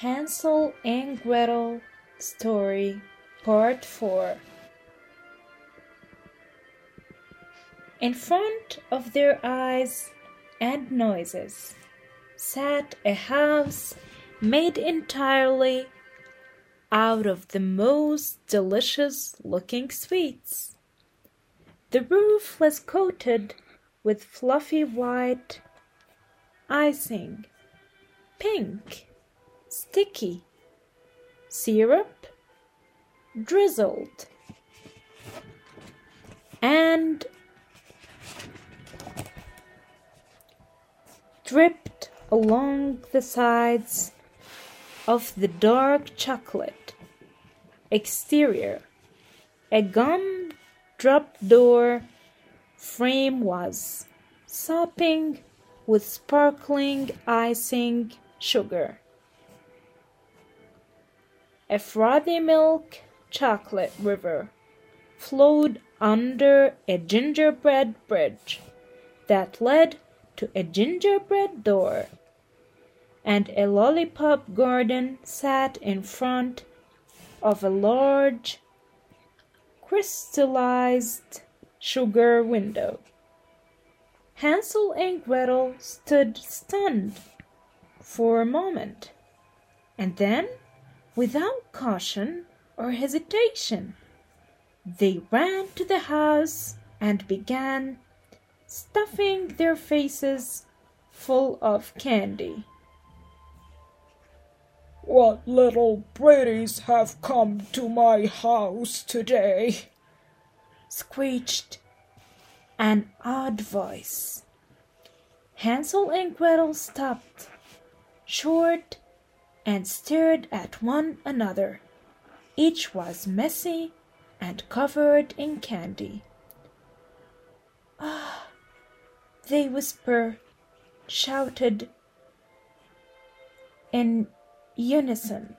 Hansel and Gretel Story Part 4 In front of their eyes and noses sat a house made entirely out of the most delicious looking sweets. The roof was coated with fluffy white icing, pink, sticky, syrup, drizzled, and dripped along the sides of the dark chocolate exterior. A gum drop door frame was sopping with sparkling icing sugar. A frothy milk chocolate river flowed under a gingerbread bridge that led to a gingerbread door, and a lollipop garden sat in front of a large crystallized sugar window. Hansel and Gretel stood stunned for a moment, and then, without caution or hesitation, they ran to the house and began stuffing their faces full of candy. What little pretties have come to my house today? screeched an odd voice. Hansel and Gretel stopped short and stared at one another. Each was messy and covered in candy. Ah, they whisper, shouted in unison.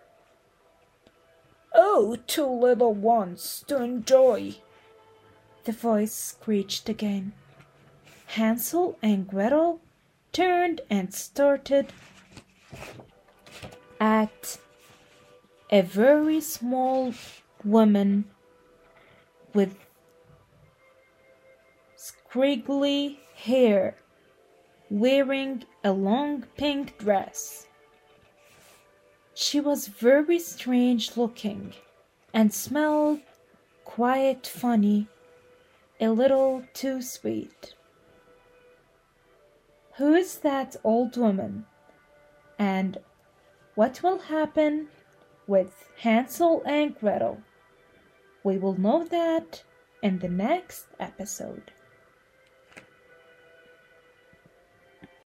Oh, two little ones to enjoy, the voice screeched again. Hansel and Gretel turned and started at a very small woman with scraggly hair wearing a long pink dress. She was very strange looking and smelled quite funny, a little too sweet. Who is that old woman? And what will happen with Hansel and Gretel? We will know that in the next episode.